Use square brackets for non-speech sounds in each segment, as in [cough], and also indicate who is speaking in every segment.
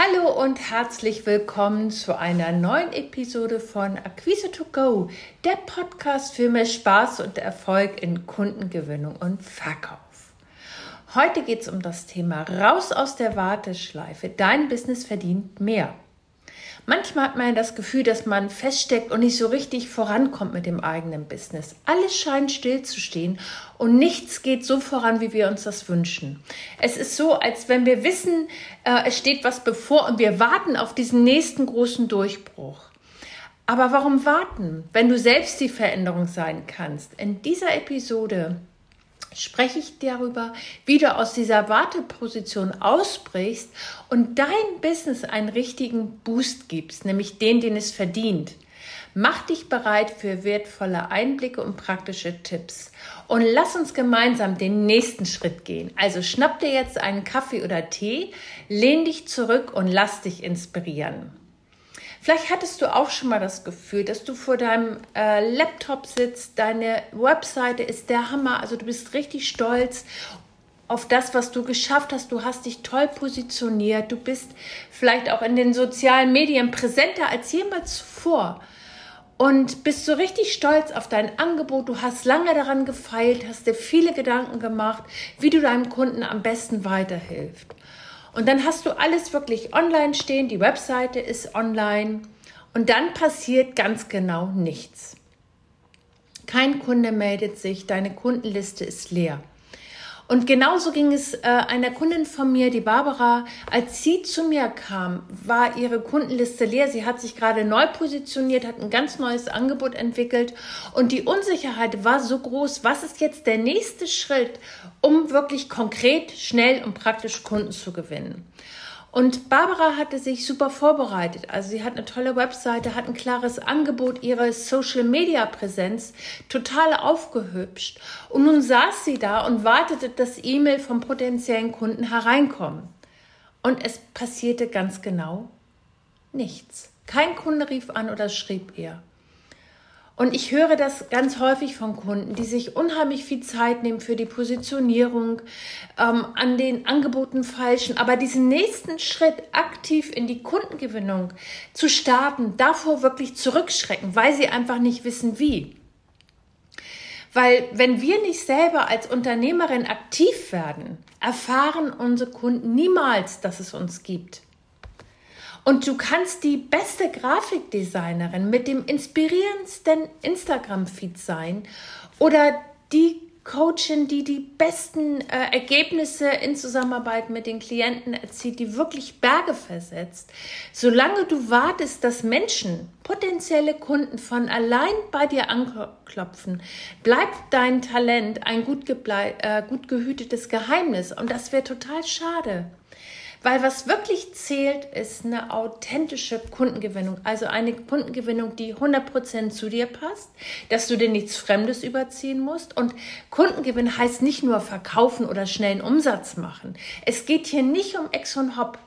Speaker 1: Hallo und herzlich willkommen zu einer neuen Episode von Akquise to Go, der Podcast für mehr Spaß und Erfolg in Kundengewinnung und Verkauf. Heute geht es um das Thema Raus aus der Warteschleife. Dein Business verdient mehr. Manchmal hat man ja das Gefühl, dass man feststeckt und nicht so richtig vorankommt mit dem eigenen Business. Alles scheint stillzustehen und nichts geht so voran, wie wir uns das wünschen. Es ist so, als wenn wir wissen, äh, es steht was bevor und wir warten auf diesen nächsten großen Durchbruch. Aber warum warten, wenn du selbst die Veränderung sein kannst? In dieser Episode spreche ich darüber, wie du aus dieser Warteposition ausbrichst und dein Business einen richtigen Boost gibst, nämlich den, den es verdient. Mach dich bereit für wertvolle Einblicke und praktische Tipps. Und lass uns gemeinsam den nächsten Schritt gehen. Also schnapp dir jetzt einen Kaffee oder Tee, lehn dich zurück und lass dich inspirieren. Vielleicht hattest du auch schon mal das Gefühl, dass du vor deinem äh, Laptop sitzt, deine Webseite ist der Hammer, also du bist richtig stolz auf das, was du geschafft hast. Du hast dich toll positioniert. Du bist vielleicht auch in den sozialen Medien präsenter als jemals zuvor und bist so richtig stolz auf dein Angebot. Du hast lange daran gefeilt, hast dir viele Gedanken gemacht, wie du deinem Kunden am besten weiterhilft. Und dann hast du alles wirklich online stehen, die Webseite ist online und dann passiert ganz genau nichts. Kein Kunde meldet sich, deine Kundenliste ist leer. Und genauso ging es äh, einer Kundin von mir, die Barbara, als sie zu mir kam, war ihre Kundenliste leer. Sie hat sich gerade neu positioniert, hat ein ganz neues Angebot entwickelt und die Unsicherheit war so groß. Was ist jetzt der nächste Schritt, um wirklich konkret, schnell und praktisch Kunden zu gewinnen? Und Barbara hatte sich super vorbereitet. Also sie hat eine tolle Webseite, hat ein klares Angebot, ihre Social-Media-Präsenz total aufgehübscht. Und nun saß sie da und wartete, dass E-Mail vom potenziellen Kunden hereinkommen. Und es passierte ganz genau nichts. Kein Kunde rief an oder schrieb ihr. Und ich höre das ganz häufig von Kunden, die sich unheimlich viel Zeit nehmen für die Positionierung, ähm, an den Angeboten falschen, aber diesen nächsten Schritt aktiv in die Kundengewinnung zu starten, davor wirklich zurückschrecken, weil sie einfach nicht wissen, wie. Weil wenn wir nicht selber als Unternehmerin aktiv werden, erfahren unsere Kunden niemals, dass es uns gibt. Und du kannst die beste Grafikdesignerin mit dem inspirierendsten Instagram-Feed sein oder die Coachin, die die besten äh, Ergebnisse in Zusammenarbeit mit den Klienten erzielt, die wirklich Berge versetzt. Solange du wartest, dass Menschen, potenzielle Kunden von allein bei dir anklopfen, bleibt dein Talent ein gut, äh, gut gehütetes Geheimnis. Und das wäre total schade. Weil was wirklich zählt, ist eine authentische Kundengewinnung. Also eine Kundengewinnung, die 100% zu dir passt, dass du dir nichts Fremdes überziehen musst. Und Kundengewinn heißt nicht nur verkaufen oder schnellen Umsatz machen. Es geht hier nicht um Ex und Hop,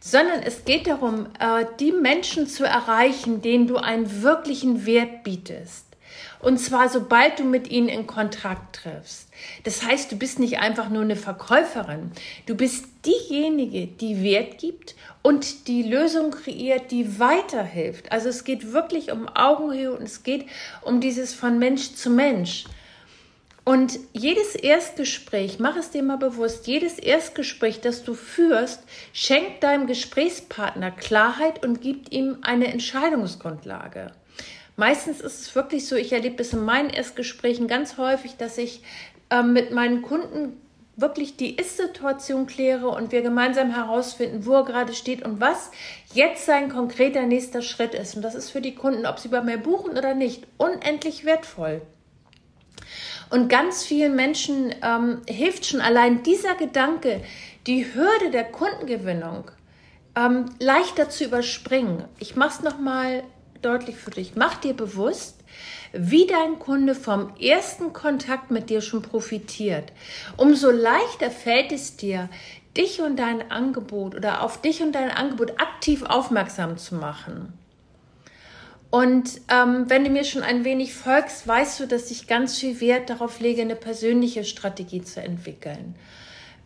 Speaker 1: sondern es geht darum, äh, die Menschen zu erreichen, denen du einen wirklichen Wert bietest. Und zwar sobald du mit ihnen in Kontakt triffst. Das heißt, du bist nicht einfach nur eine Verkäuferin. Du bist diejenige, die Wert gibt und die Lösung kreiert, die weiterhilft. Also es geht wirklich um Augenhöhe und es geht um dieses von Mensch zu Mensch. Und jedes Erstgespräch, mach es dir mal bewusst, jedes Erstgespräch, das du führst, schenkt deinem Gesprächspartner Klarheit und gibt ihm eine Entscheidungsgrundlage. Meistens ist es wirklich so, ich erlebe es in meinen Erstgesprächen ganz häufig, dass ich äh, mit meinen Kunden wirklich die Ist-Situation kläre und wir gemeinsam herausfinden, wo er gerade steht und was jetzt sein konkreter nächster Schritt ist. Und das ist für die Kunden, ob sie bei mir buchen oder nicht, unendlich wertvoll. Und ganz vielen Menschen ähm, hilft schon allein dieser Gedanke, die Hürde der Kundengewinnung ähm, leichter zu überspringen. Ich mache es nochmal deutlich für dich. Mach dir bewusst, wie dein Kunde vom ersten Kontakt mit dir schon profitiert. Umso leichter fällt es dir, dich und dein Angebot oder auf dich und dein Angebot aktiv aufmerksam zu machen. Und ähm, wenn du mir schon ein wenig folgst, weißt du, dass ich ganz viel Wert darauf lege, eine persönliche Strategie zu entwickeln.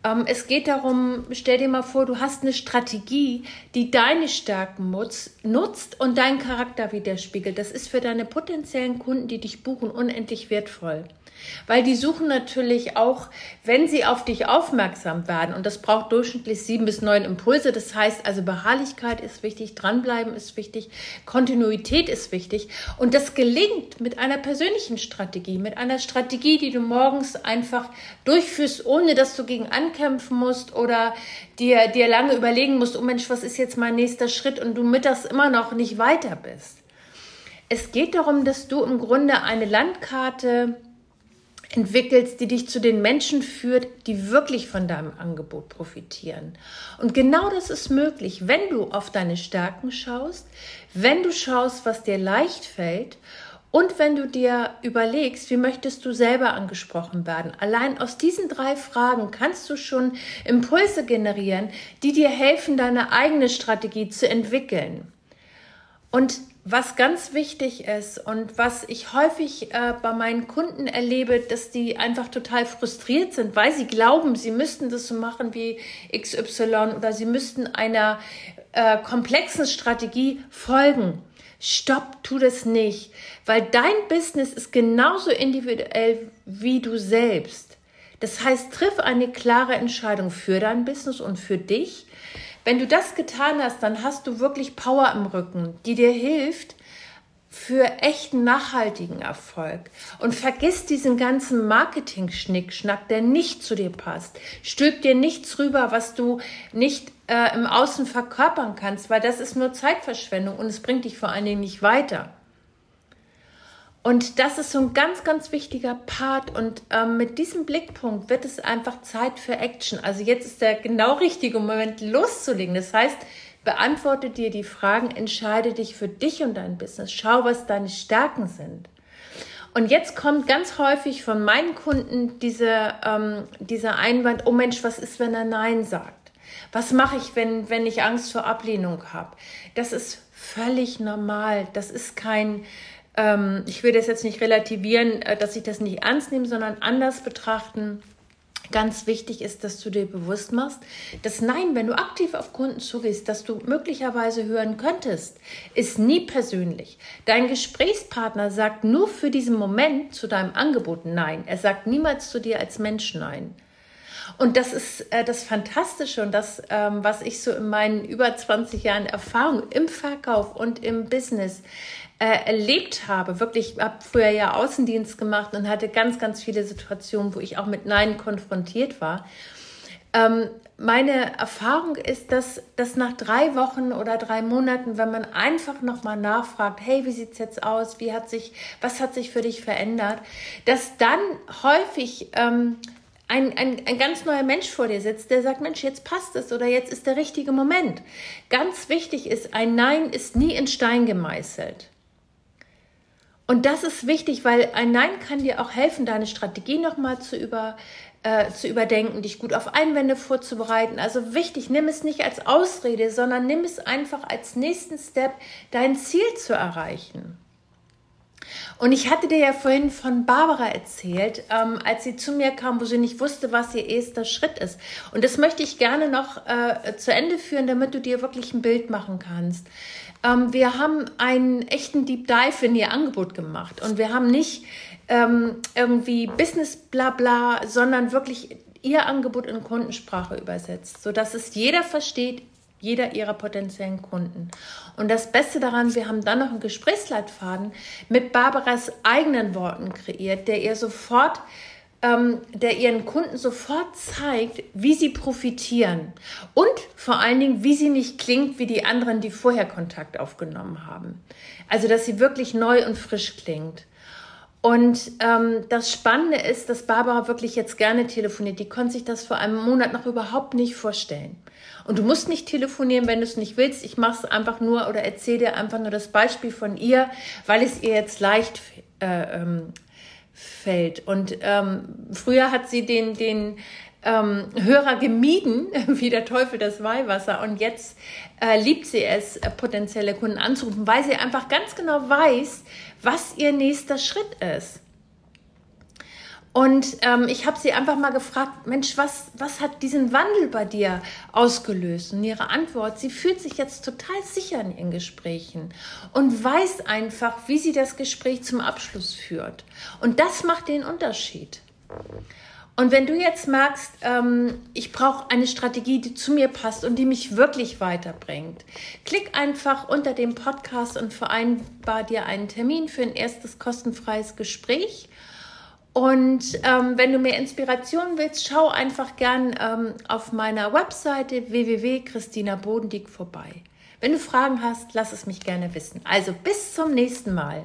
Speaker 1: Ähm, es geht darum, stell dir mal vor, du hast eine Strategie, die deine Stärken nutzt und deinen Charakter widerspiegelt. Das ist für deine potenziellen Kunden, die dich buchen, unendlich wertvoll. Weil die suchen natürlich auch, wenn sie auf dich aufmerksam werden, und das braucht durchschnittlich sieben bis neun Impulse. Das heißt also, Beharrlichkeit ist wichtig, dranbleiben ist wichtig, Kontinuität ist wichtig. Und das gelingt mit einer persönlichen Strategie, mit einer Strategie, die du morgens einfach durchführst, ohne dass du gegen ankämpfen musst oder dir, dir lange überlegen musst, oh Mensch, was ist jetzt mein nächster Schritt und du mittags immer noch nicht weiter bist. Es geht darum, dass du im Grunde eine Landkarte entwickelst, die dich zu den Menschen führt, die wirklich von deinem Angebot profitieren. Und genau das ist möglich, wenn du auf deine Stärken schaust, wenn du schaust, was dir leicht fällt und wenn du dir überlegst, wie möchtest du selber angesprochen werden. Allein aus diesen drei Fragen kannst du schon Impulse generieren, die dir helfen, deine eigene Strategie zu entwickeln. Und was ganz wichtig ist und was ich häufig äh, bei meinen Kunden erlebe, dass die einfach total frustriert sind, weil sie glauben, sie müssten das so machen wie XY oder sie müssten einer äh, komplexen Strategie folgen. Stopp, tu das nicht, weil dein Business ist genauso individuell wie du selbst. Das heißt, triff eine klare Entscheidung für dein Business und für dich wenn du das getan hast, dann hast du wirklich Power im Rücken, die dir hilft für echten nachhaltigen Erfolg. Und vergiss diesen ganzen Marketing-Schnickschnack, der nicht zu dir passt. Stülp dir nichts rüber, was du nicht äh, im Außen verkörpern kannst, weil das ist nur Zeitverschwendung und es bringt dich vor allen Dingen nicht weiter. Und das ist so ein ganz, ganz wichtiger Part. Und ähm, mit diesem Blickpunkt wird es einfach Zeit für Action. Also jetzt ist der genau richtige Moment loszulegen. Das heißt, beantworte dir die Fragen, entscheide dich für dich und dein Business. Schau, was deine Stärken sind. Und jetzt kommt ganz häufig von meinen Kunden diese, ähm, dieser Einwand, oh Mensch, was ist, wenn er Nein sagt? Was mache ich, wenn, wenn ich Angst vor Ablehnung habe? Das ist völlig normal. Das ist kein, ähm, ich will das jetzt nicht relativieren, äh, dass ich das nicht ernst nehme, sondern anders betrachten. Ganz wichtig ist, dass du dir bewusst machst, dass Nein, wenn du aktiv auf Kunden zugehst, dass du möglicherweise hören könntest, ist nie persönlich. Dein Gesprächspartner sagt nur für diesen Moment zu deinem Angebot Nein. Er sagt niemals zu dir als Mensch Nein. Und das ist äh, das Fantastische und das, ähm, was ich so in meinen über 20 Jahren Erfahrung im Verkauf und im Business äh, erlebt habe, wirklich, ich habe früher ja Außendienst gemacht und hatte ganz, ganz viele Situationen, wo ich auch mit Nein konfrontiert war. Ähm, meine Erfahrung ist, dass, dass nach drei Wochen oder drei Monaten, wenn man einfach nochmal nachfragt, hey, wie sieht's jetzt aus? Wie hat sich, was hat sich für dich verändert? Dass dann häufig ähm, ein, ein, ein ganz neuer Mensch vor dir sitzt, der sagt, Mensch, jetzt passt es oder jetzt ist der richtige Moment. Ganz wichtig ist, ein Nein ist nie in Stein gemeißelt. Und das ist wichtig, weil ein Nein kann dir auch helfen, deine Strategie nochmal zu, über, äh, zu überdenken, dich gut auf Einwände vorzubereiten. Also wichtig, nimm es nicht als Ausrede, sondern nimm es einfach als nächsten Step, dein Ziel zu erreichen. Und ich hatte dir ja vorhin von Barbara erzählt, ähm, als sie zu mir kam, wo sie nicht wusste, was ihr erster Schritt ist. Und das möchte ich gerne noch äh, zu Ende führen, damit du dir wirklich ein Bild machen kannst. Ähm, wir haben einen echten Deep Dive in ihr Angebot gemacht und wir haben nicht ähm, irgendwie Business Blabla, sondern wirklich ihr Angebot in Kundensprache übersetzt, sodass es jeder versteht, jeder ihrer potenziellen Kunden. Und das Beste daran, wir haben dann noch einen Gesprächsleitfaden mit Barbaras eigenen Worten kreiert, der ihr sofort ähm, der ihren Kunden sofort zeigt, wie sie profitieren und vor allen Dingen, wie sie nicht klingt wie die anderen, die vorher Kontakt aufgenommen haben. Also, dass sie wirklich neu und frisch klingt. Und ähm, das Spannende ist, dass Barbara wirklich jetzt gerne telefoniert. Die konnte sich das vor einem Monat noch überhaupt nicht vorstellen. Und du musst nicht telefonieren, wenn du es nicht willst. Ich mache es einfach nur oder erzähle dir einfach nur das Beispiel von ihr, weil es ihr jetzt leicht äh, ähm, fällt. Und ähm, früher hat sie den, den ähm, Hörer gemieden, [laughs] wie der Teufel das Weihwasser. Und jetzt äh, liebt sie es, äh, potenzielle Kunden anzurufen, weil sie einfach ganz genau weiß, was ihr nächster Schritt ist. Und ähm, ich habe sie einfach mal gefragt, Mensch, was, was hat diesen Wandel bei dir ausgelöst? Und ihre Antwort, sie fühlt sich jetzt total sicher in ihren Gesprächen und weiß einfach, wie sie das Gespräch zum Abschluss führt. Und das macht den Unterschied. Und wenn du jetzt merkst, ähm, ich brauche eine Strategie, die zu mir passt und die mich wirklich weiterbringt, klick einfach unter dem Podcast und vereinbar dir einen Termin für ein erstes kostenfreies Gespräch. Und ähm, wenn du mehr Inspiration willst, schau einfach gern ähm, auf meiner Webseite www.christinabodendieck vorbei. Wenn du Fragen hast, lass es mich gerne wissen. Also bis zum nächsten Mal.